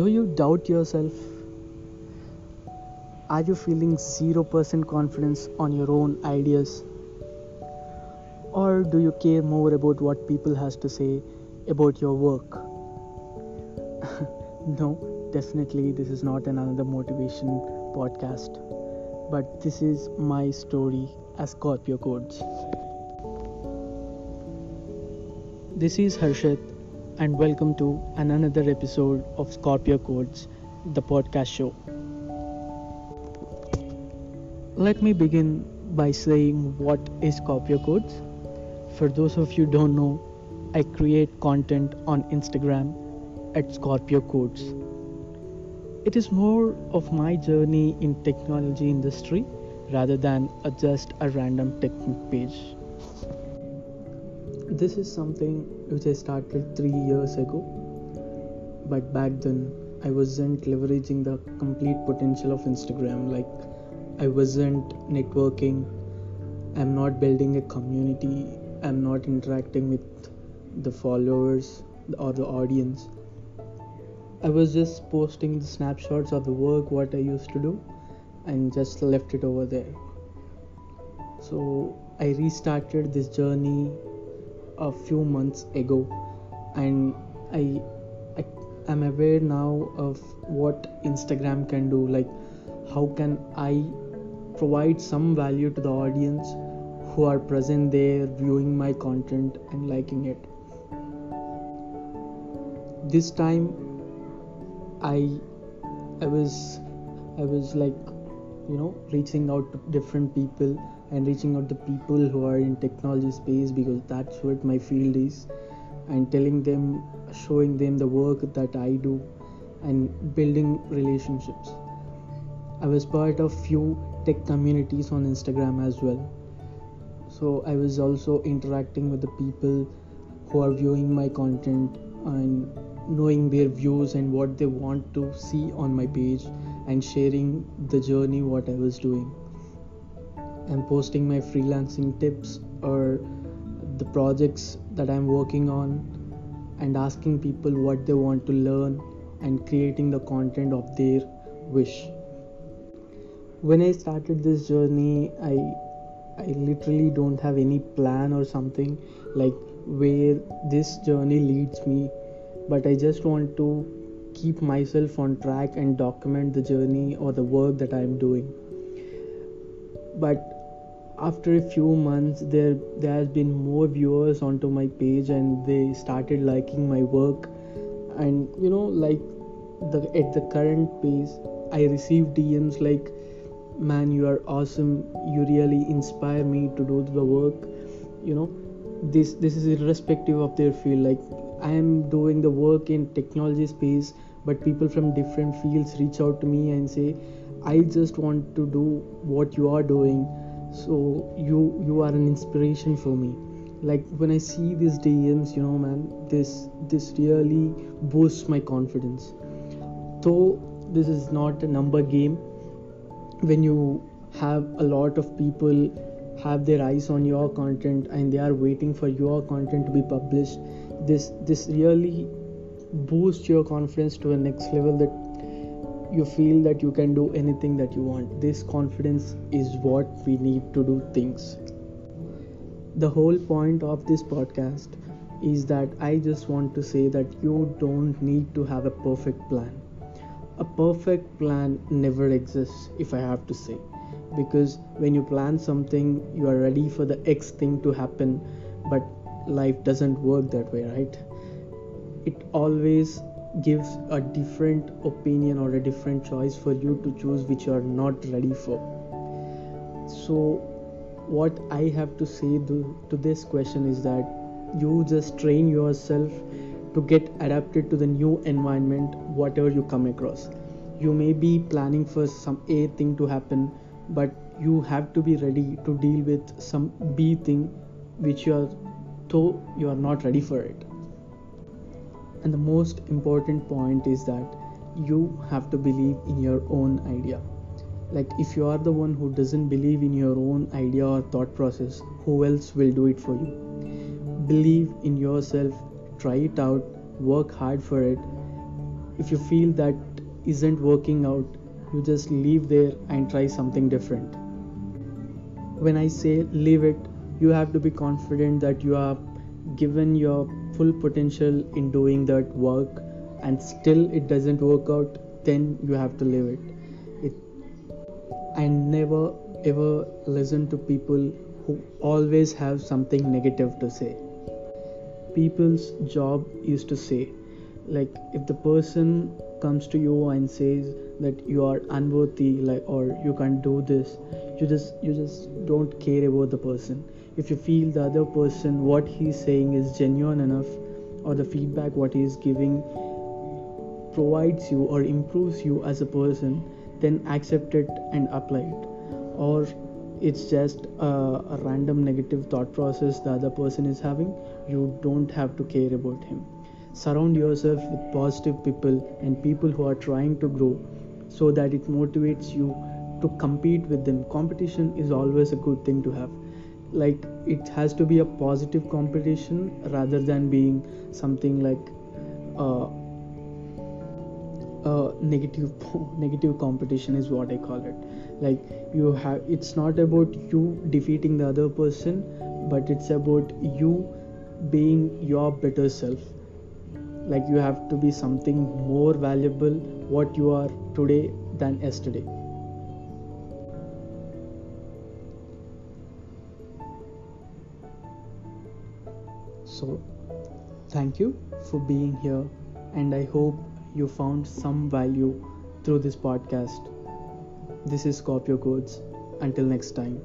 Do you doubt yourself? Are you feeling 0% confidence on your own ideas? Or do you care more about what people has to say about your work? no, definitely this is not another motivation podcast, but this is my story as Scorpio Codes. This is Harshit and welcome to another episode of Scorpio Codes, the podcast show. Let me begin by saying what is Scorpio Codes. For those of you don't know, I create content on Instagram at Scorpio Codes. It is more of my journey in technology industry rather than a, just a random tech page. This is something which I started 3 years ago. But back then I wasn't leveraging the complete potential of Instagram like I wasn't networking, I'm not building a community, I'm not interacting with the followers or the audience. I was just posting the snapshots of the work what I used to do and just left it over there. So I restarted this journey a few months ago. And I, I am aware now of what Instagram can do. Like how can I provide some value to the audience who are present there viewing my content and liking it. This time i i was i was like you know reaching out to different people and reaching out to people who are in technology space because that's what my field is and telling them showing them the work that i do and building relationships I was part of few tech communities on Instagram as well. So I was also interacting with the people who are viewing my content and knowing their views and what they want to see on my page and sharing the journey what I was doing. I'm posting my freelancing tips or the projects that I'm working on and asking people what they want to learn and creating the content of their wish when I started this journey, I I literally don't have any plan or something like where this journey leads me, but I just want to keep myself on track and document the journey or the work that I'm doing. But after a few months there there has been more viewers onto my page and they started liking my work. And you know like the at the current pace I receive DMs like man you are awesome. You really inspire me to do the work. You know this this is irrespective of their field. Like i am doing the work in technology space but people from different fields reach out to me and say i just want to do what you are doing so you you are an inspiration for me. Like when i see these dms you know man this this really boosts my confidence. Though this is not a number game. When you have a lot of people have their eyes on your content and they are waiting for your content to be published this this really boosts your confidence to a next level that you feel that you can do anything that you want. This confidence is what we need to do things. The whole point of this podcast is that i just want to say that you don't need to have a perfect plan. A perfect plan never exists if i have to say. Because when you plan something you are ready for the x thing to happen but life doesn't work that way right? It always gives a different opinion or a different choice for you to choose which you are not ready for. So what i have to say to, to this question is that you just train yourself to get adapted to the new environment whatever you come across. You may be planning for some a thing to happen but you have to be ready to deal with some b thing which you are though you are not ready for it and the most important point is that you have to believe in your own idea. Like if you are the one who doesn't believe in your own idea or thought process who else will do it for you? Believe in yourself try it out work hard for it. If you feel that isn't working out you just leave there and try something different. When i say leave it you have to be confident that you have given your full potential in doing that work and still it doesn't work out then you have to leave it. It and never ever listen to people who always have something negative to say. People's job is to say like if the person comes to you and says that you are unworthy like or you can't do this you just you just don't care about the person if you feel the other person what he's saying is genuine enough or the feedback what he is giving provides you or improves you as a person then accept it and apply it. Or it's just a, a, random negative thought process the other person is having you don't have to care about him. Surround yourself with positive people and people who are trying to grow so that it motivates you to compete with them. Competition is always a good thing to have like it has to be a positive competition rather than being something like uh, negative negative competition is what i call it. Like you have it's not about you defeating the other person but it's about you being your better self. Like you have to be something more valuable what you are today than yesterday so thank you for being here and i hope you found some value through this podcast. This is Scorpio Codes. Until next time.